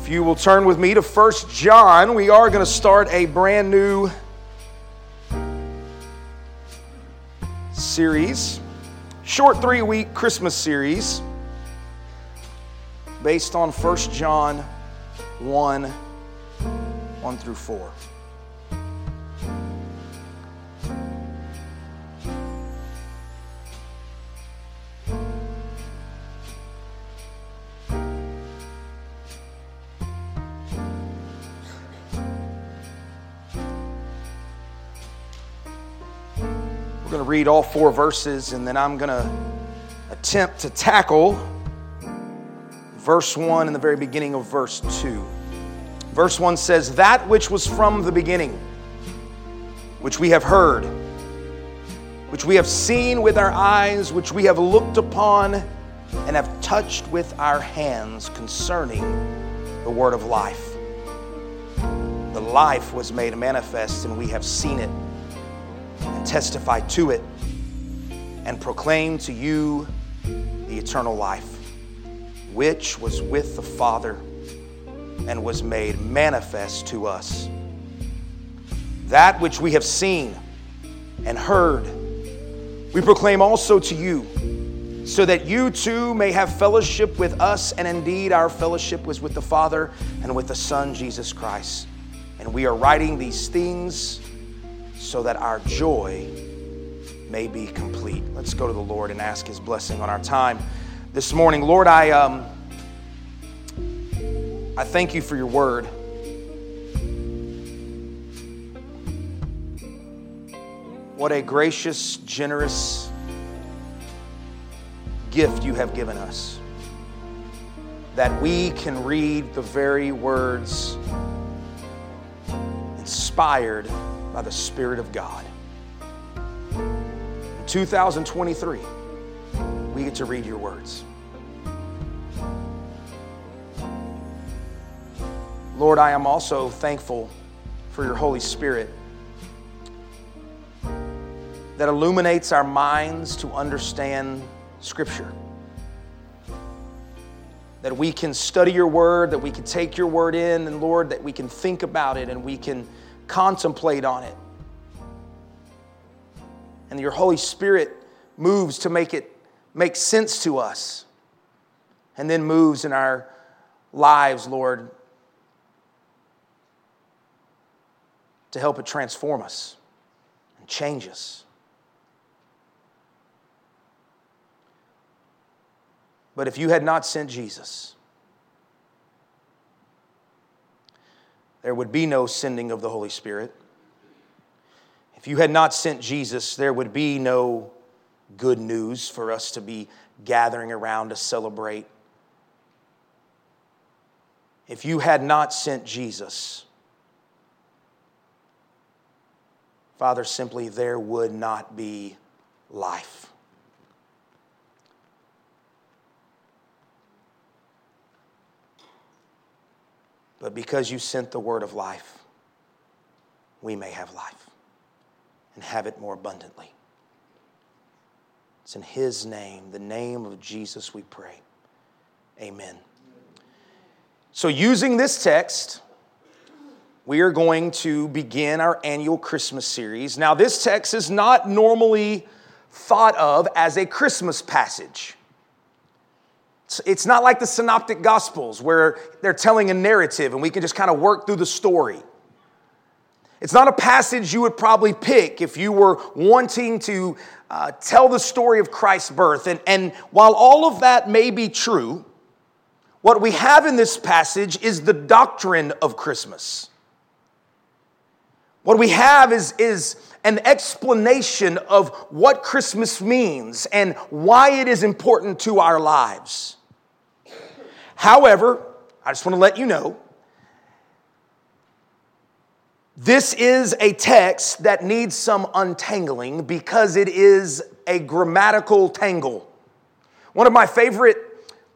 If you will turn with me to 1 John, we are going to start a brand new series, short three week Christmas series based on 1 John 1 1 through 4. Read all four verses and then I'm going to attempt to tackle verse 1 and the very beginning of verse 2. Verse 1 says, That which was from the beginning, which we have heard, which we have seen with our eyes, which we have looked upon and have touched with our hands concerning the word of life. The life was made manifest, and we have seen it and testify to it and proclaim to you the eternal life which was with the Father and was made manifest to us. That which we have seen and heard, we proclaim also to you, so that you too may have fellowship with us, and indeed our fellowship was with the Father and with the Son, Jesus Christ. And we are writing these things so that our joy may be complete. Let's go to the Lord and ask His blessing on our time this morning. Lord, I, um, I thank you for your word. What a gracious, generous gift you have given us. That we can read the very words inspired by the Spirit of God. In 2023, we get to read your words. Lord, I am also thankful for your Holy Spirit that illuminates our minds to understand Scripture. That we can study your word, that we can take your word in, and Lord, that we can think about it and we can contemplate on it. And your Holy Spirit moves to make it make sense to us and then moves in our lives, Lord, to help it transform us and change us. But if you had not sent Jesus, there would be no sending of the Holy Spirit. If you had not sent Jesus, there would be no good news for us to be gathering around to celebrate. If you had not sent Jesus, Father, simply there would not be life. But because you sent the word of life, we may have life and have it more abundantly. It's in His name, the name of Jesus, we pray. Amen. So, using this text, we are going to begin our annual Christmas series. Now, this text is not normally thought of as a Christmas passage. It's not like the Synoptic Gospels where they're telling a narrative and we can just kind of work through the story. It's not a passage you would probably pick if you were wanting to uh, tell the story of Christ's birth. And, and while all of that may be true, what we have in this passage is the doctrine of Christmas. What we have is, is an explanation of what Christmas means and why it is important to our lives. However, I just want to let you know this is a text that needs some untangling because it is a grammatical tangle. One of my favorite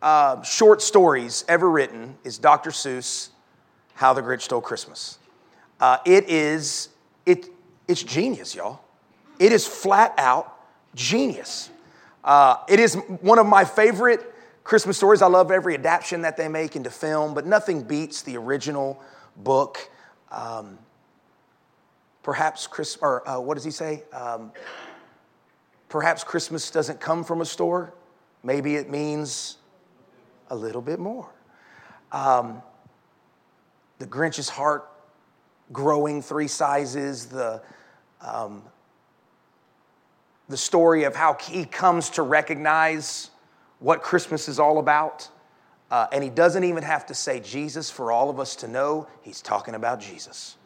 uh, short stories ever written is Dr. Seuss' How the Grinch Stole Christmas. Uh, it is, it, it's genius, y'all. It is flat out genius. Uh, it is one of my favorite Christmas stories. I love every adaptation that they make into film, but nothing beats the original book. Um, perhaps Chris, or uh, what does he say? Um, perhaps Christmas doesn't come from a store. Maybe it means a little bit more. Um, the Grinch's heart growing three sizes, the, um, the story of how he comes to recognize what Christmas is all about. Uh, and he doesn't even have to say Jesus for all of us to know he's talking about Jesus.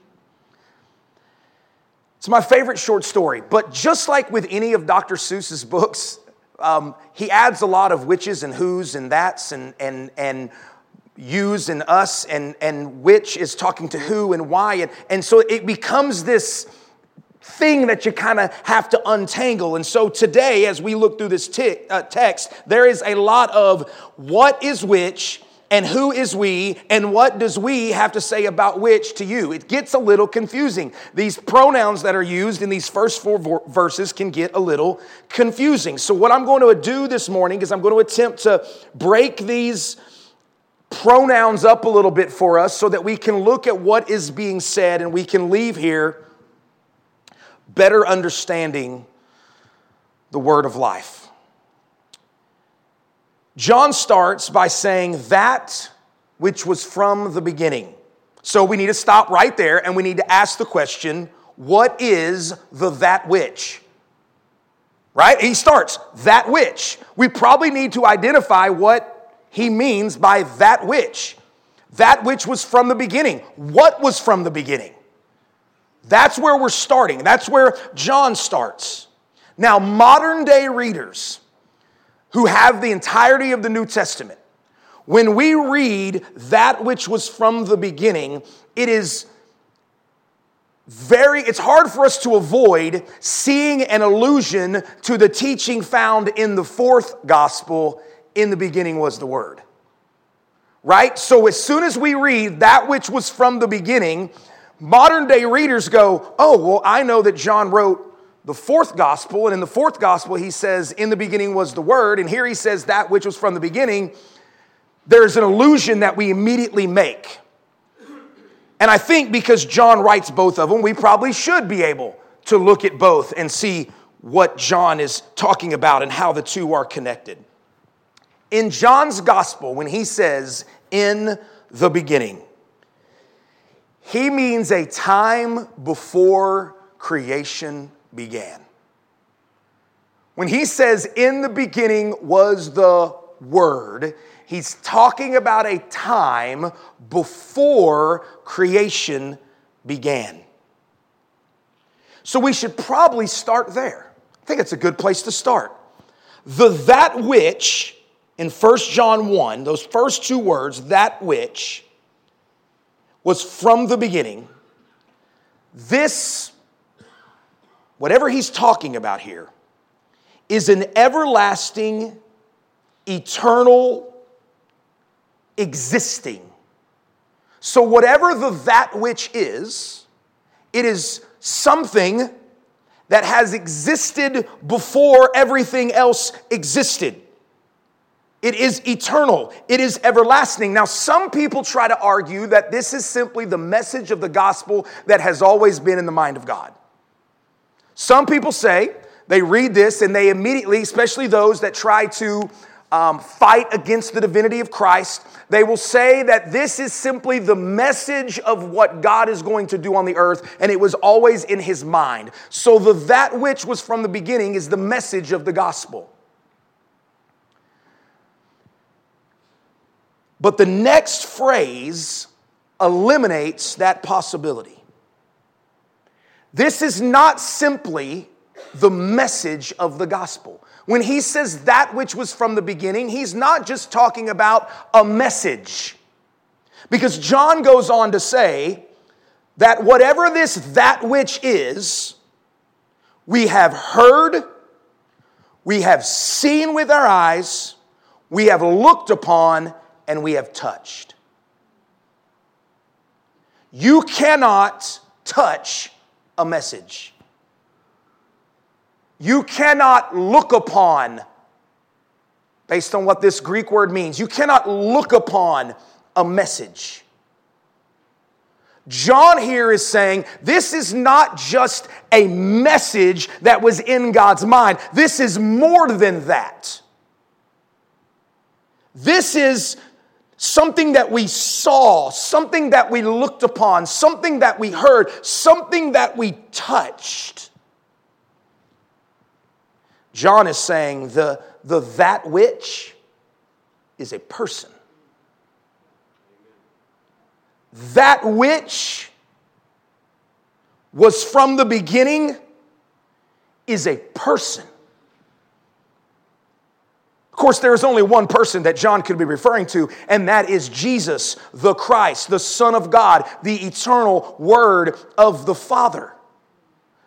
It's my favorite short story, but just like with any of Dr. Seuss's books, um, he adds a lot of whiches and who's and that's and, and, and yous and us and, and which is talking to who and why. And, and so it becomes this thing that you kind of have to untangle. And so today, as we look through this t- uh, text, there is a lot of what is which and who is we and what does we have to say about which to you. It gets a little confusing. These pronouns that are used in these first four verses can get a little confusing. So, what I'm going to do this morning is I'm going to attempt to break these pronouns up a little bit for us so that we can look at what is being said and we can leave here better understanding the word of life. John starts by saying that which was from the beginning. So we need to stop right there and we need to ask the question what is the that which? Right? He starts, that which. We probably need to identify what he means by that which. That which was from the beginning. What was from the beginning? That's where we're starting. That's where John starts. Now, modern day readers who have the entirety of the New Testament, when we read that which was from the beginning, it is very, it's hard for us to avoid seeing an allusion to the teaching found in the fourth gospel in the beginning was the Word. Right? So as soon as we read that which was from the beginning, modern day readers go, oh, well, I know that John wrote the fourth gospel, and in the fourth gospel, he says, in the beginning was the Word, and here he says that which was from the beginning. There's an illusion that we immediately make. And I think because John writes both of them, we probably should be able to look at both and see what John is talking about and how the two are connected. In John's gospel, when he says, in the beginning, he means a time before creation began. When he says, in the beginning was the Word, he's talking about a time before creation began. So we should probably start there. I think it's a good place to start. The that which in 1 John 1, those first two words, that which was from the beginning, this, whatever he's talking about here, is an everlasting, eternal, existing. So, whatever the that which is, it is something that has existed before everything else existed. It is eternal. It is everlasting. Now, some people try to argue that this is simply the message of the gospel that has always been in the mind of God. Some people say they read this and they immediately, especially those that try to um, fight against the divinity of Christ, they will say that this is simply the message of what God is going to do on the earth, and it was always in his mind. So, the that which was from the beginning is the message of the gospel. But the next phrase eliminates that possibility. This is not simply the message of the gospel. When he says that which was from the beginning, he's not just talking about a message. Because John goes on to say that whatever this that which is, we have heard, we have seen with our eyes, we have looked upon, and we have touched. You cannot touch a message. You cannot look upon based on what this Greek word means. You cannot look upon a message. John here is saying this is not just a message that was in God's mind, this is more than that. This is something that we saw, something that we looked upon, something that we heard, something that we touched. John is saying the, the that which is a person. That which was from the beginning is a person. Of course, there is only one person that John could be referring to, and that is Jesus, the Christ, the Son of God, the eternal Word of the Father.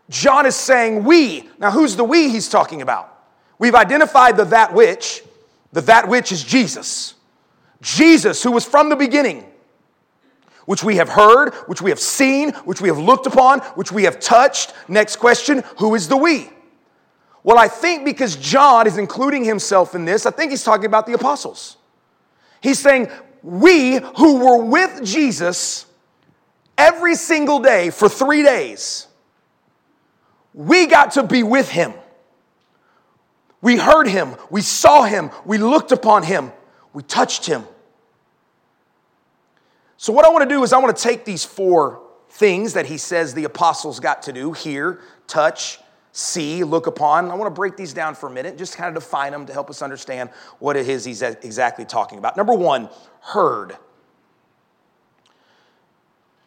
John is saying we. Now, who's the we he's talking about? We've identified the that which. The that which is Jesus. Jesus, who was from the beginning, which we have heard, which we have seen, which we have looked upon, which we have touched. Next question who is the we? Well, I think because John is including himself in this, I think he's talking about the apostles. He's saying, We who were with Jesus every single day for three days, we got to be with him. We heard him, we saw him, we looked upon him, we touched him. So, what I want to do is, I want to take these four things that he says the apostles got to do hear, touch, see, look upon. I want to break these down for a minute, just kind of define them to help us understand what it is he's exactly talking about. Number one, heard.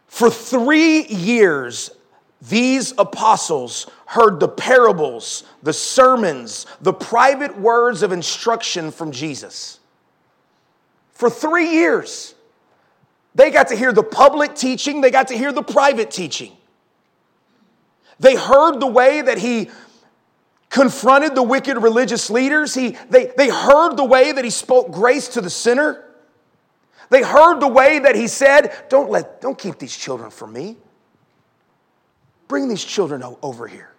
For three years, these apostles heard the parables, the sermons, the private words of instruction from Jesus. For three years, they got to hear the public teaching, they got to hear the private teaching. They heard the way that he confronted the wicked religious leaders. He, they, they heard the way that he spoke grace to the sinner. They heard the way that he said, Don't, let, don't keep these children from me. Bring these children over here.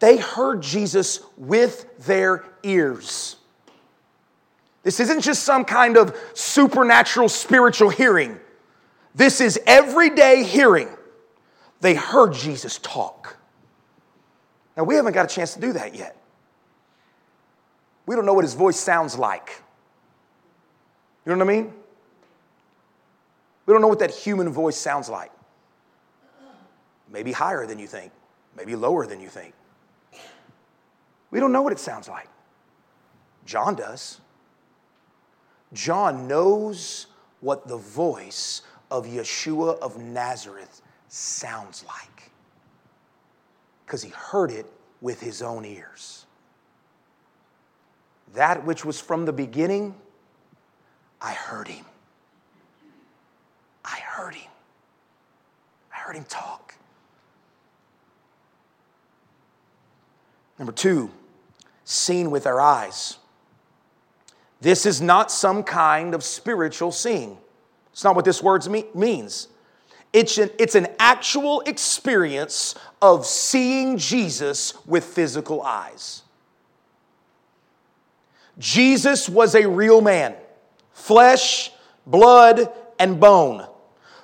They heard Jesus with their ears. This isn't just some kind of supernatural spiritual hearing. This is everyday hearing. They heard Jesus talk. Now, we haven't got a chance to do that yet. We don't know what his voice sounds like. You know what I mean? We don't know what that human voice sounds like. Maybe higher than you think, maybe lower than you think. We don't know what it sounds like. John does. John knows what the voice of Yeshua of Nazareth sounds like because he heard it with his own ears. That which was from the beginning, I heard him. I heard him. I heard him talk. Number two, seen with our eyes. This is not some kind of spiritual seeing. It's not what this word means. It's an, it's an actual experience of seeing Jesus with physical eyes. Jesus was a real man, flesh, blood, and bone,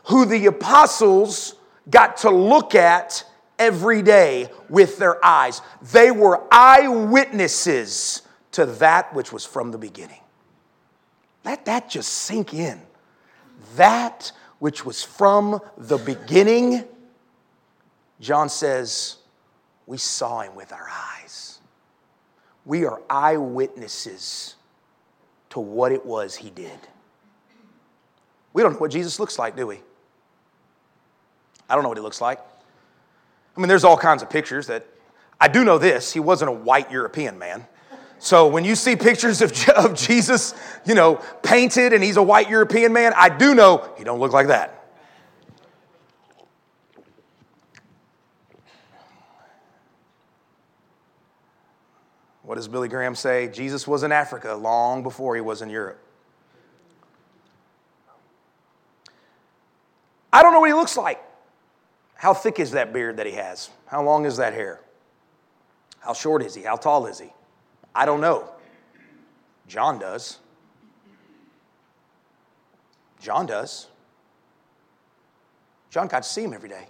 who the apostles got to look at every day with their eyes. They were eyewitnesses to that which was from the beginning. Let that just sink in that which was from the beginning, John says, we saw him with our eyes. We are eyewitnesses to what it was he did. We don't know what Jesus looks like, do we? I don't know what he looks like. I mean, there's all kinds of pictures that I do know this he wasn't a white European man. So when you see pictures of, of Jesus, you know, painted and he's a white European man, I do know he don't look like that. What does Billy Graham say? Jesus was in Africa long before he was in Europe. I don't know what he looks like. How thick is that beard that he has? How long is that hair? How short is he? How tall is he? I don't know. John does. John does. John got to see him every day.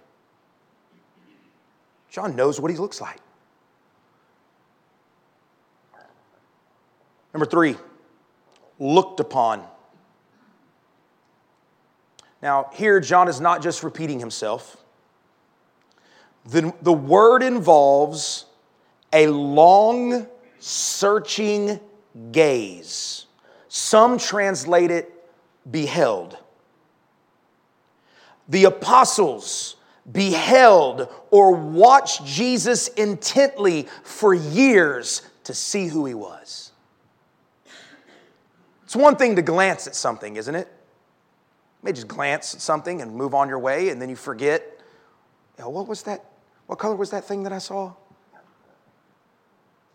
John knows what he looks like. Number three, looked upon. Now, here, John is not just repeating himself. The, the word involves a long, searching gaze. Some translate it beheld. The apostles beheld or watched Jesus intently for years to see who he was. It's one thing to glance at something, isn't it? You may just glance at something and move on your way, and then you forget. You know, what was that? What color was that thing that I saw?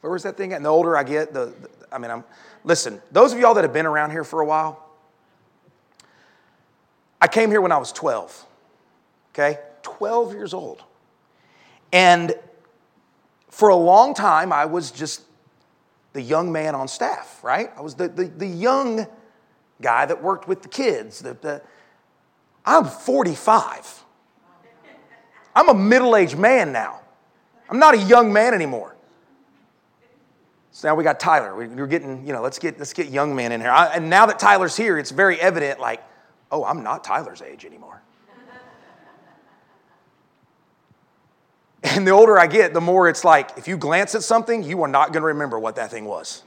Where was that thing at? And the older I get, the, the I mean, I'm listen. Those of y'all that have been around here for a while, I came here when I was 12. Okay, 12 years old, and for a long time I was just the young man on staff, right? I was the, the, the young guy that worked with the kids. The, the, I'm 45. I'm a middle aged man now. I'm not a young man anymore. So now we got Tyler. We're getting, you know, let's get, let's get young men in here. I, and now that Tyler's here, it's very evident like, oh, I'm not Tyler's age anymore. And the older I get, the more it's like, if you glance at something, you are not going to remember what that thing was.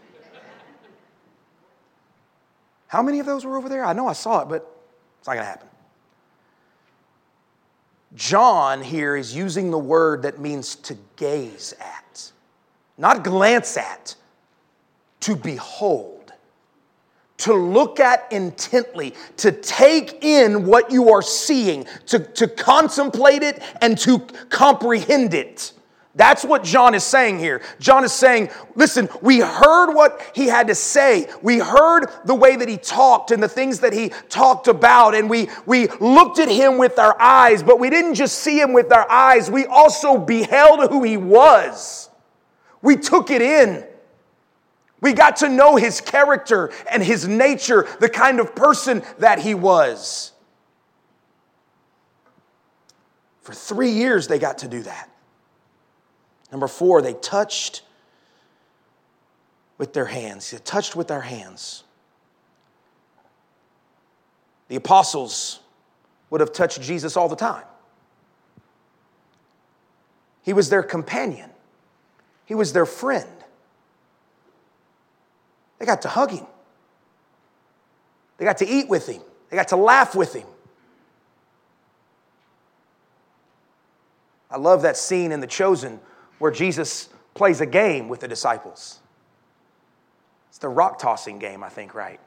How many of those were over there? I know I saw it, but it's not going to happen. John here is using the word that means to gaze at, not glance at, to behold to look at intently, to take in what you are seeing, to, to contemplate it and to comprehend it. That's what John is saying here. John is saying, listen, we heard what he had to say. We heard the way that he talked and the things that he talked about, and we, we looked at him with our eyes, but we didn't just see him with our eyes, we also beheld who he was. We took it in. We got to know his character and his nature, the kind of person that he was. For three years, they got to do that. Number four, they touched with their hands. They touched with their hands. The apostles would have touched Jesus all the time. He was their companion, he was their friend. They got to hug him. They got to eat with him. They got to laugh with him. I love that scene in The Chosen where Jesus plays a game with the disciples. It's the rock tossing game, I think, right?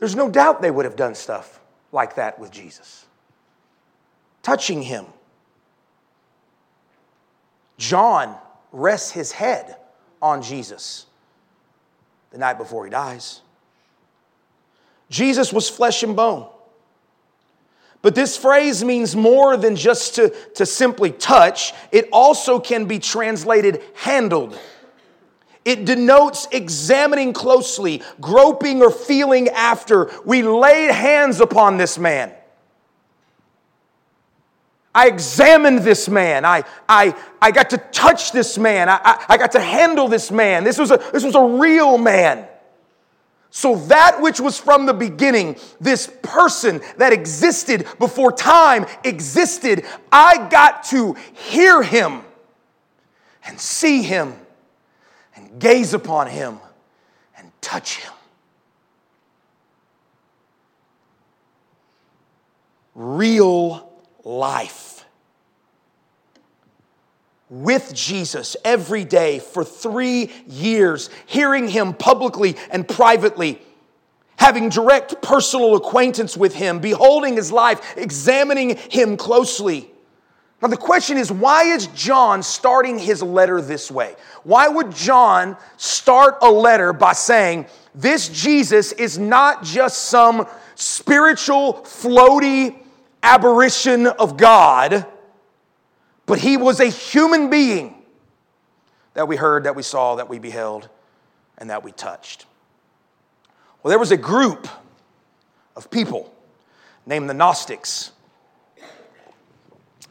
There's no doubt they would have done stuff like that with Jesus, touching him. John rests his head on Jesus the night before he dies. Jesus was flesh and bone. But this phrase means more than just to, to simply touch, it also can be translated handled. It denotes examining closely, groping or feeling after. We laid hands upon this man. I examined this man. I, I, I got to touch this man. I, I, I, got to handle this man. This was, a, this was a real man. So, that which was from the beginning, this person that existed before time existed, I got to hear him and see him and gaze upon him and touch him. Real life with Jesus every day for three years, hearing him publicly and privately, having direct personal acquaintance with him, beholding his life, examining him closely. Now, the question is why is John starting his letter this way? Why would John start a letter by saying, This Jesus is not just some spiritual, floaty, aberration of God, but he was a human being that we heard, that we saw, that we beheld, and that we touched. Well, there was a group of people named the Gnostics.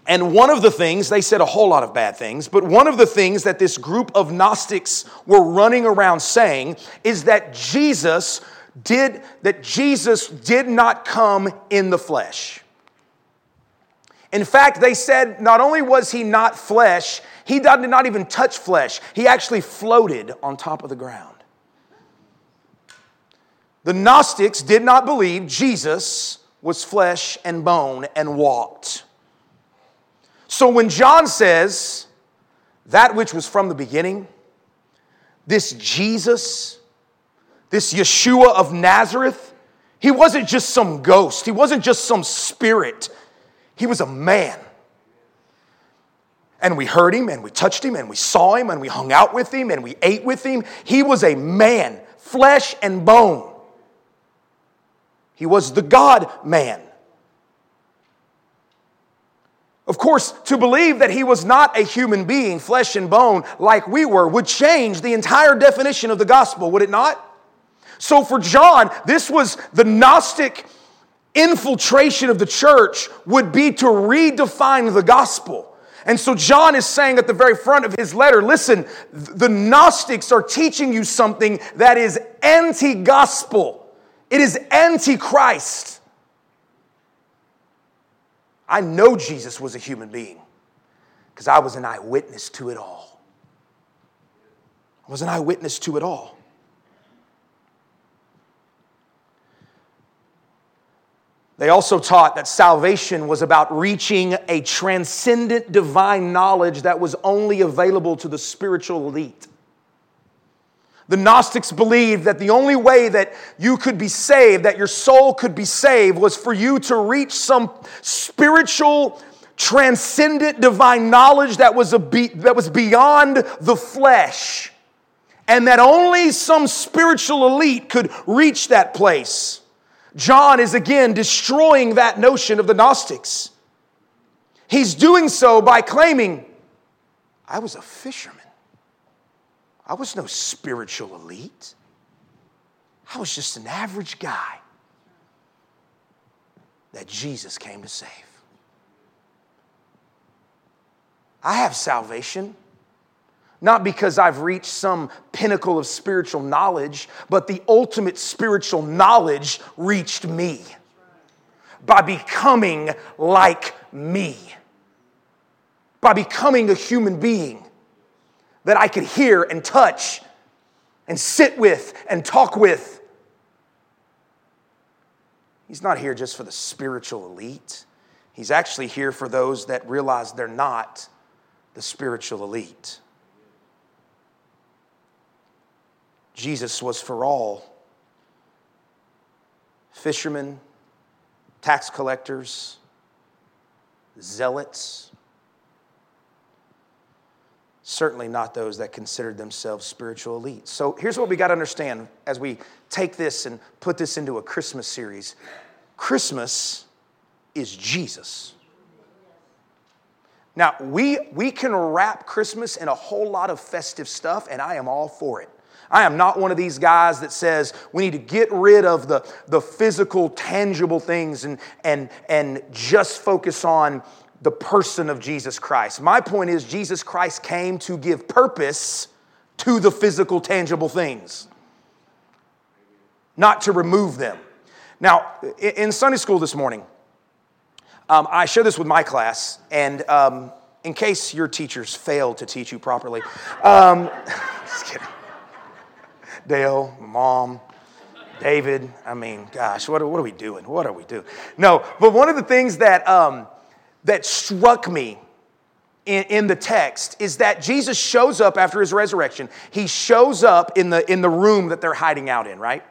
And one of the things, they said a whole lot of bad things, but one of the things that this group of Gnostics were running around saying is that Jesus did that Jesus did not come in the flesh. In fact, they said not only was he not flesh, he did not even touch flesh. He actually floated on top of the ground. The Gnostics did not believe Jesus was flesh and bone and walked. So when John says, that which was from the beginning, this Jesus, this Yeshua of Nazareth, he wasn't just some ghost, he wasn't just some spirit, he was a man. And we heard him and we touched him and we saw him and we hung out with him and we ate with him. He was a man, flesh and bone. He was the God man. Of course, to believe that he was not a human being, flesh and bone, like we were, would change the entire definition of the gospel, would it not? So for John, this was the Gnostic infiltration of the church, would be to redefine the gospel. And so John is saying at the very front of his letter listen, the Gnostics are teaching you something that is anti gospel. It is antichrist. I know Jesus was a human being because I was an eyewitness to it all. I was an eyewitness to it all. They also taught that salvation was about reaching a transcendent divine knowledge that was only available to the spiritual elite. The Gnostics believed that the only way that you could be saved, that your soul could be saved, was for you to reach some spiritual, transcendent divine knowledge that was, a be, that was beyond the flesh. And that only some spiritual elite could reach that place. John is again destroying that notion of the Gnostics. He's doing so by claiming, I was a fisherman. I was no spiritual elite. I was just an average guy that Jesus came to save. I have salvation, not because I've reached some pinnacle of spiritual knowledge, but the ultimate spiritual knowledge reached me by becoming like me, by becoming a human being that I could hear and touch and sit with and talk with. He's not here just for the spiritual elite. He's actually here for those that realize they're not the spiritual elite. Jesus was for all fishermen, tax collectors, zealots, certainly not those that considered themselves spiritual elites. So here's what we got to understand as we take this and put this into a Christmas series Christmas is Jesus. Now, we, we can wrap Christmas in a whole lot of festive stuff, and I am all for it. I am not one of these guys that says we need to get rid of the, the physical, tangible things and, and, and just focus on the person of Jesus Christ. My point is, Jesus Christ came to give purpose to the physical, tangible things, not to remove them. Now, in Sunday school this morning, um, I share this with my class, and um, in case your teachers failed to teach you properly, um, just kidding. Dale, mom, David, I mean, gosh, what, what are we doing? What are we doing? No, but one of the things that um, that struck me in, in, the text is that Jesus shows up after his resurrection. He shows up in the, in the room that they're hiding out in, right?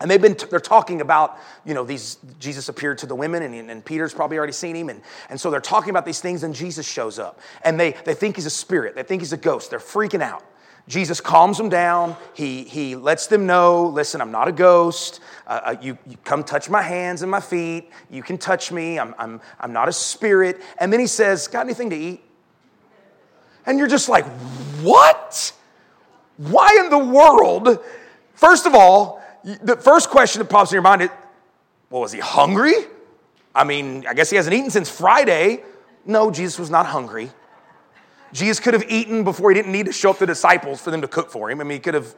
And they've been, they're talking about, you know, these, Jesus appeared to the women and, and Peter's probably already seen him. And, and so they're talking about these things and Jesus shows up. And they, they think he's a spirit. They think he's a ghost. They're freaking out. Jesus calms them down. He, he lets them know listen, I'm not a ghost. Uh, uh, you, you come touch my hands and my feet. You can touch me. I'm, I'm, I'm not a spirit. And then he says, Got anything to eat? And you're just like, What? Why in the world? First of all, the first question that pops in your mind is, Well, was he hungry? I mean, I guess he hasn't eaten since Friday. No, Jesus was not hungry. Jesus could have eaten before he didn't need to show up the disciples for them to cook for him. I mean, he could have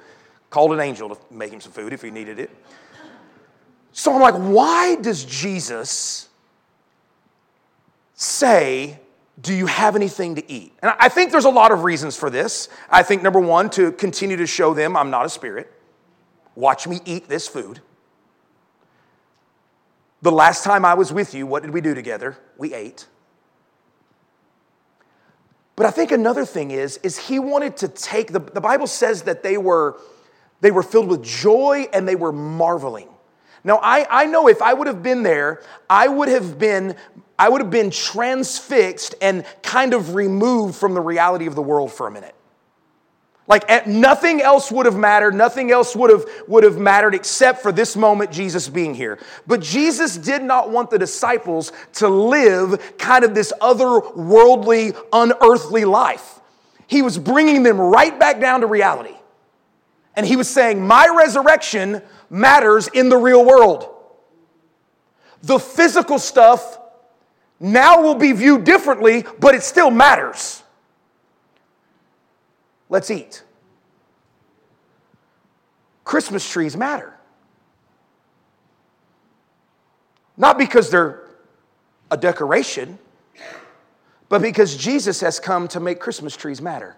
called an angel to make him some food if he needed it. So I'm like, why does Jesus say, Do you have anything to eat? And I think there's a lot of reasons for this. I think number one, to continue to show them I'm not a spirit. Watch me eat this food. The last time I was with you, what did we do together? We ate. But I think another thing is, is he wanted to take, the, the Bible says that they were, they were filled with joy and they were marveling. Now, I, I know if I would have been there, I would have been, I would have been transfixed and kind of removed from the reality of the world for a minute. Like eh, nothing else would have mattered, nothing else would have, would have mattered except for this moment, Jesus being here. But Jesus did not want the disciples to live kind of this otherworldly, unearthly life. He was bringing them right back down to reality. And he was saying, My resurrection matters in the real world. The physical stuff now will be viewed differently, but it still matters. Let's eat. Christmas trees matter. Not because they're a decoration, but because Jesus has come to make Christmas trees matter.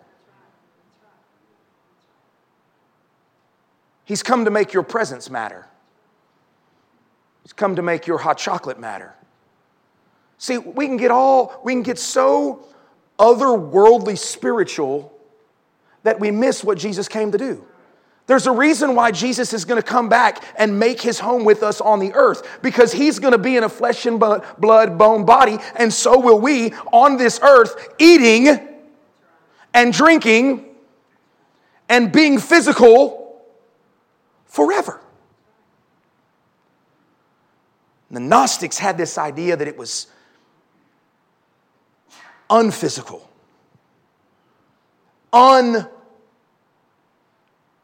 He's come to make your presence matter. He's come to make your hot chocolate matter. See, we can get all, we can get so otherworldly spiritual that we miss what Jesus came to do. There's a reason why Jesus is going to come back and make his home with us on the earth because he's going to be in a flesh and blood, bone body, and so will we on this earth, eating and drinking and being physical forever. The Gnostics had this idea that it was unphysical, un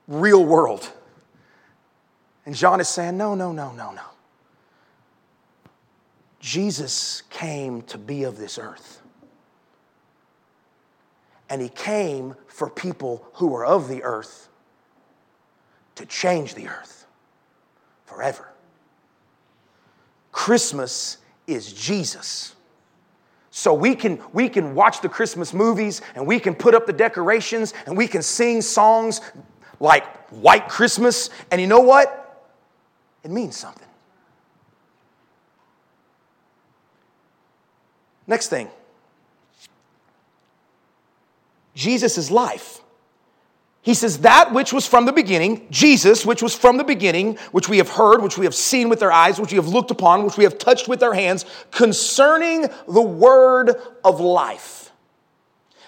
real world. And John is saying, no, no, no, no, no. Jesus came to be of this earth. And he came for people who are of the earth to change the earth forever. Christmas is Jesus. So we can, we can watch the Christmas movies and we can put up the decorations and we can sing songs like White Christmas. And you know what? It means something. Next thing Jesus is life. He says, That which was from the beginning, Jesus, which was from the beginning, which we have heard, which we have seen with our eyes, which we have looked upon, which we have touched with our hands, concerning the word of life.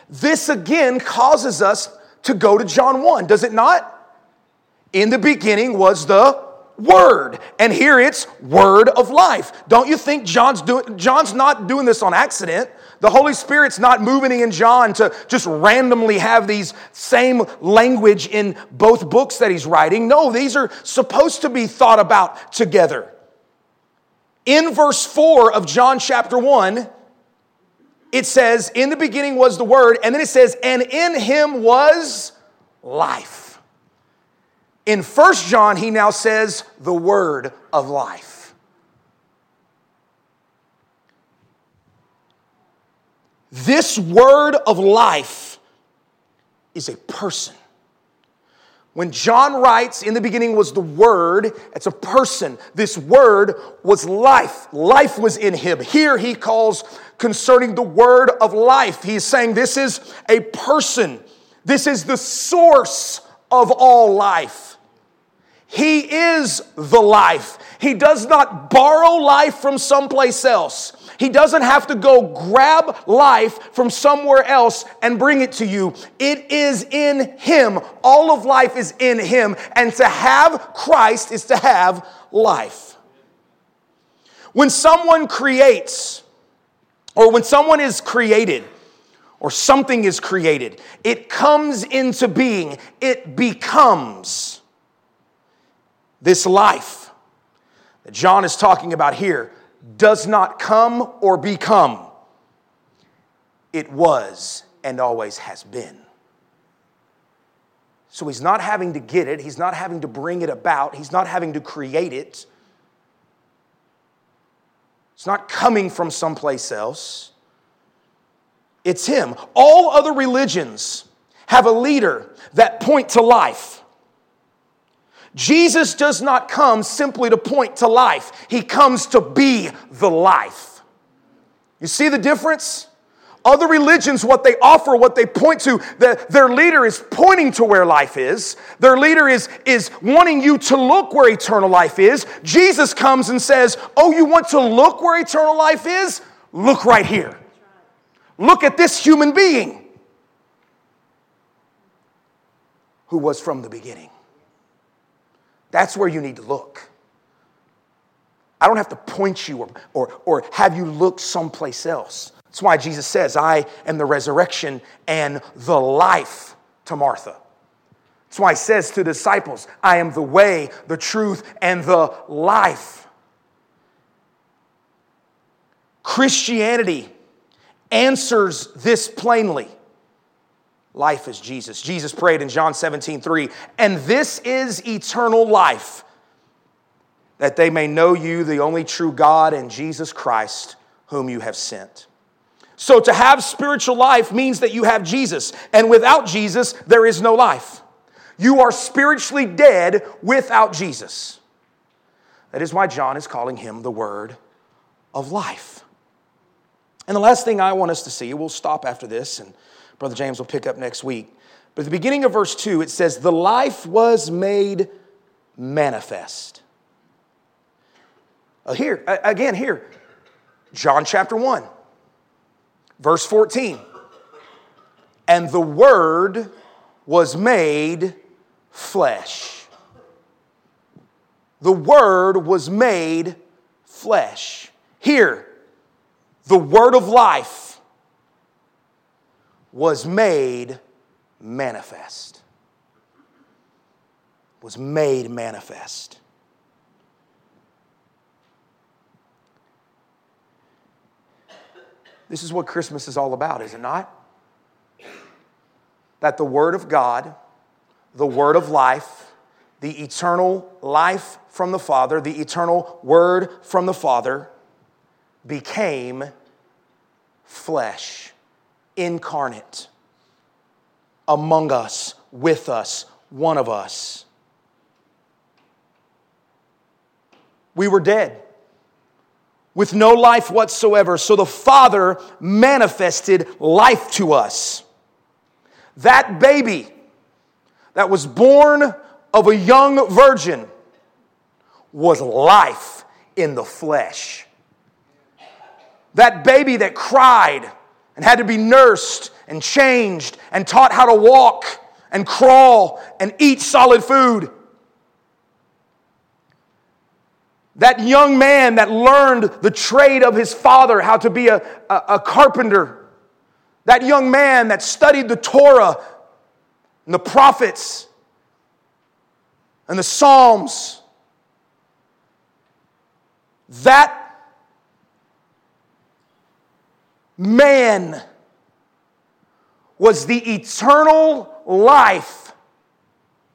This again causes us to go to John 1, does it not? In the beginning was the word and here it's word of life don't you think john's john's not doing this on accident the holy spirit's not moving in john to just randomly have these same language in both books that he's writing no these are supposed to be thought about together in verse 4 of john chapter 1 it says in the beginning was the word and then it says and in him was life. In First John, he now says the word of life. This word of life is a person. When John writes, in the beginning was the Word, it's a person. This Word was life. Life was in him. Here he calls concerning the Word of life. He's saying this is a person. This is the source of all life. He is the life. He does not borrow life from someplace else. He doesn't have to go grab life from somewhere else and bring it to you. It is in Him. All of life is in Him. And to have Christ is to have life. When someone creates, or when someone is created, or something is created, it comes into being, it becomes this life that John is talking about here does not come or become. It was and always has been. So he's not having to get it, he's not having to bring it about, he's not having to create it. It's not coming from someplace else. It's him. All other religions have a leader that point to life. Jesus does not come simply to point to life, He comes to be the life. You see the difference? Other religions, what they offer, what they point to, the, their leader is pointing to where life is. Their leader is, is wanting you to look where eternal life is. Jesus comes and says, Oh, you want to look where eternal life is? Look right here. Look at this human being who was from the beginning. That's where you need to look. I don't have to point you or, or, or have you look someplace else. That's why Jesus says, I am the resurrection and the life to Martha. That's why he says to disciples, I am the way, the truth, and the life. Christianity answers this plainly. Life is Jesus. Jesus prayed in John 17, 3, and this is eternal life, that they may know you, the only true God, and Jesus Christ, whom you have sent. So to have spiritual life means that you have Jesus, and without Jesus, there is no life. You are spiritually dead without Jesus. That is why John is calling him the Word of life. And the last thing I want us to see, we'll stop after this and Brother James will pick up next week. But at the beginning of verse 2, it says, The life was made manifest. Uh, here, again, here, John chapter 1, verse 14. And the Word was made flesh. The Word was made flesh. Here, the Word of life was made manifest. Was made manifest. This is what Christmas is all about, is it not? That the Word of God, the Word of life, the eternal life from the Father, the eternal Word from the Father, became flesh incarnate among us, with us, one of us. We were dead with no life whatsoever. So the Father manifested life to us. That baby that was born of a young virgin was life in the flesh. That baby that cried and had to be nursed and changed and taught how to walk and crawl and eat solid food. That young man that learned the trade of his father, how to be a, a, a carpenter. That young man that studied the Torah and the prophets and the Psalms. That man was the eternal life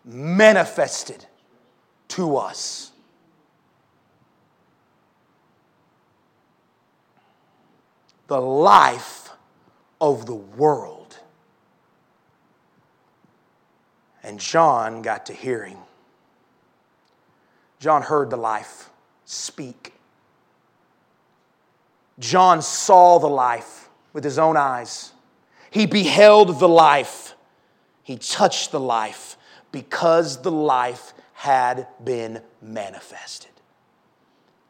manifested to us. The life of the world. And John got to hearing. John heard the life speak. John saw the life with his own eyes. He beheld the life. He touched the life because the life had been manifested.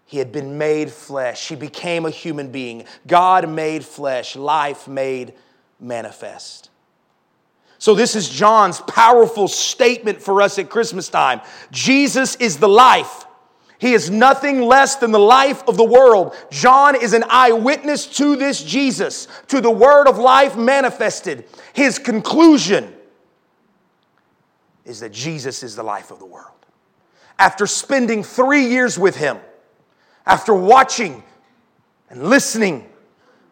He had been made flesh. He became a human being. God made flesh, life made manifest. So, this is John's powerful statement for us at Christmas time. Jesus is the life. He is nothing less than the life of the world. John is an eyewitness to this Jesus, to the word of life manifested. His conclusion is that Jesus is the life of the world. After spending three years with him, after watching and listening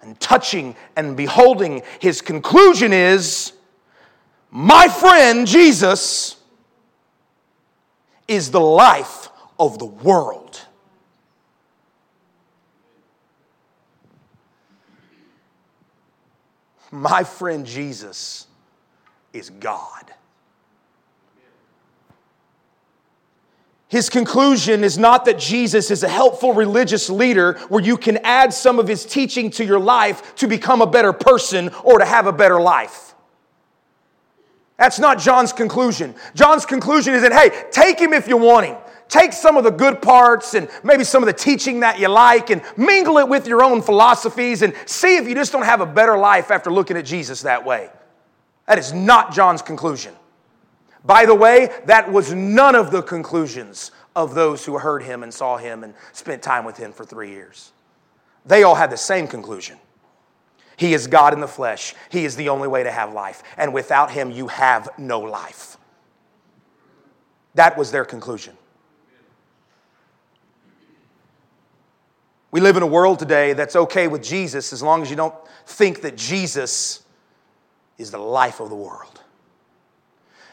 and touching and beholding, his conclusion is my friend Jesus is the life of the world. My friend Jesus is God. His conclusion is not that Jesus is a helpful religious leader where you can add some of his teaching to your life to become a better person or to have a better life. That's not John's conclusion. John's conclusion is that, hey, take him if you want him. Take some of the good parts and maybe some of the teaching that you like and mingle it with your own philosophies and see if you just don't have a better life after looking at Jesus that way. That is not John's conclusion. By the way, that was none of the conclusions of those who heard him and saw him and spent time with him for three years. They all had the same conclusion. He is God in the flesh. He is the only way to have life. And without him, you have no life. That was their conclusion. We live in a world today that's okay with Jesus as long as you don't think that Jesus is the life of the world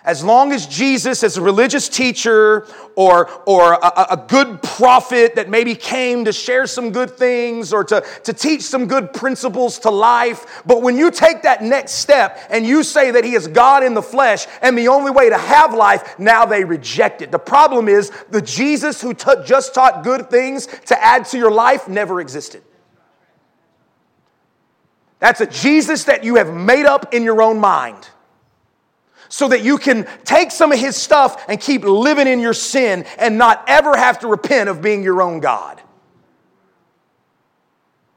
as long as Jesus, as a religious teacher or, or a, a, good prophet that maybe came to share some good things or to, to teach some good principles to life, but when you take that next step and you say that he is God in the flesh and the only way to have life, now they reject it. The problem is the Jesus who t- just taught good things to add to your life never existed. That's a Jesus that you have made up in your own mind so that you can take some of his stuff and keep living in your sin and not ever have to repent of being your own God.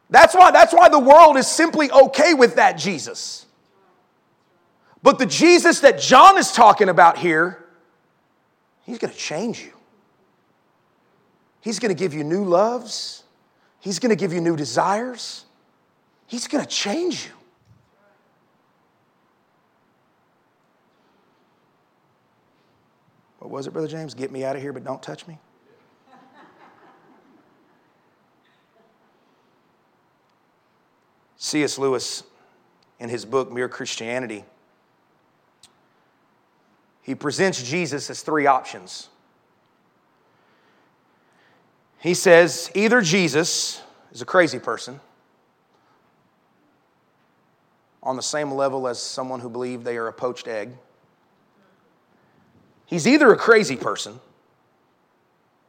That's why, that's why the world is simply okay with that Jesus. But the Jesus that John is talking about here, he's going to change you. He's going to give you new loves. He's going to give you new desires. He's going to change you. What was it, Brother James? Get me out of here, but don't touch me? C.S. Lewis, in his book Mere Christianity, he presents Jesus as three options. He says either Jesus is a crazy person, on the same level as someone who believed they are a poached egg. He's either a crazy person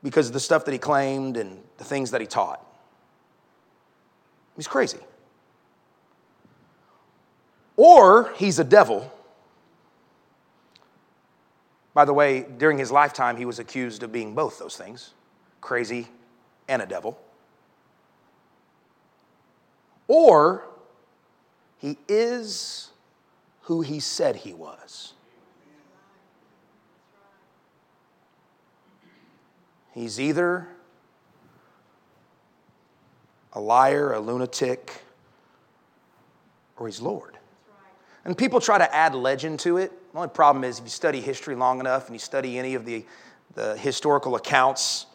because of the stuff that he claimed and the things that he taught. He's crazy. Or he's a devil. By the way, during his lifetime, he was accused of being both those things crazy and a devil. Or he is who he said he was. He's either a liar, a lunatic, or he's Lord. And people try to add legend to it. The only problem is if you study history long enough and you study any of the, the historical accounts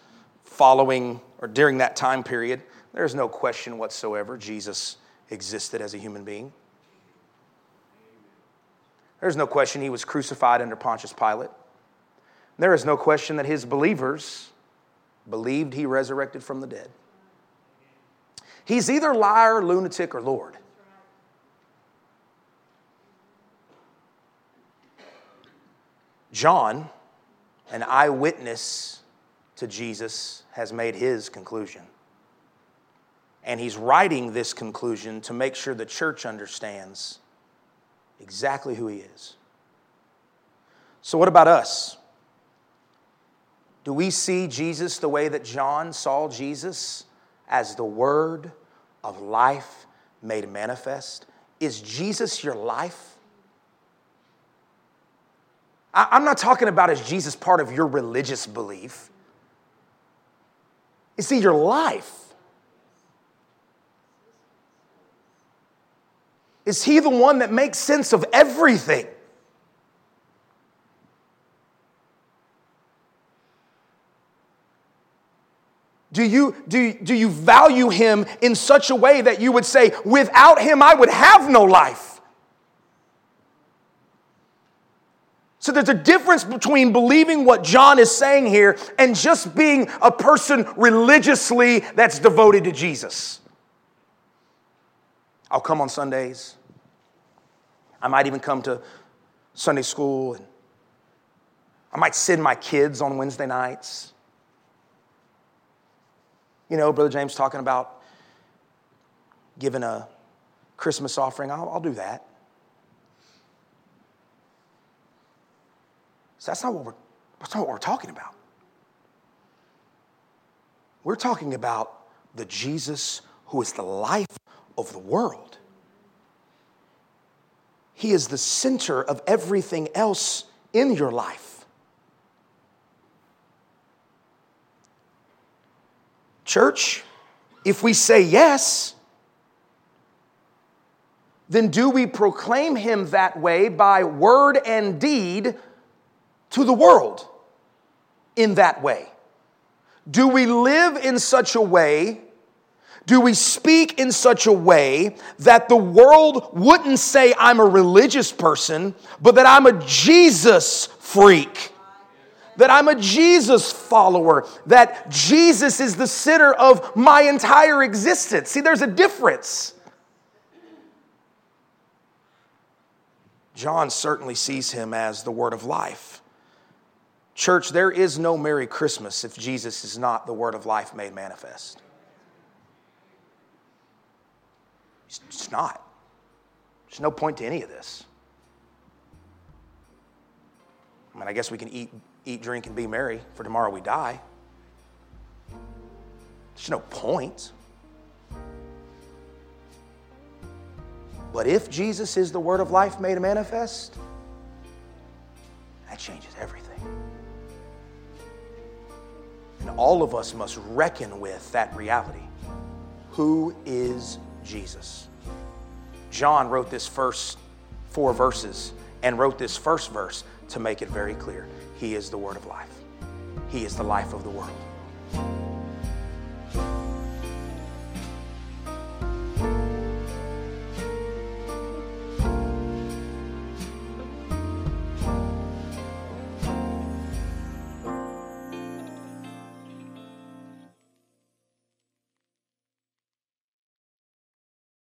following or during that time period, there's no question whatsoever Jesus existed as a human being. There's no question he was crucified under Pontius Pilate. There is no question that his believers believed he resurrected from the dead. He's either liar, lunatic, or Lord. John, an eyewitness to Jesus, has made his conclusion. And he's writing this conclusion to make sure the church understands exactly who he is. So, what about us? Do we see Jesus the way that John saw Jesus as the Word of life made manifest? Is Jesus your life? I'm not talking about is Jesus part of your religious belief. Is he your life? Is he the one that makes sense of everything? Do you, do, do you value him in such a way that you would say, without him, I would have no life? So there's a difference between believing what John is saying here and just being a person religiously that's devoted to Jesus. I'll come on Sundays. I might even come to Sunday school and I might send my kids on Wednesday nights. You know, Brother James talking about giving a Christmas offering. I'll, I'll do that. So that's not what we're, that's not what we're talking about. We're talking about the Jesus who is the life of the world. He is the center of everything else in your life. Church, if we say yes, then do we proclaim him that way by word and deed to the world in that way? Do we live in such a way? Do we speak in such a way that the world wouldn't say I'm a religious person, but that I'm a Jesus freak? That I'm a Jesus follower, that Jesus is the center of my entire existence. See, there's a difference. John certainly sees him as the word of life. Church, there is no Merry Christmas if Jesus is not the word of life made manifest. It's not. There's no point to any of this. I mean, I guess we can eat, eat, drink, and be merry, for tomorrow we die. There's no point. But if Jesus is the word of life made manifest, that changes everything. And all of us must reckon with that reality. Who is Jesus? John wrote this first four verses and wrote this first verse to make it very clear. He is the word of life, He is the life of the world.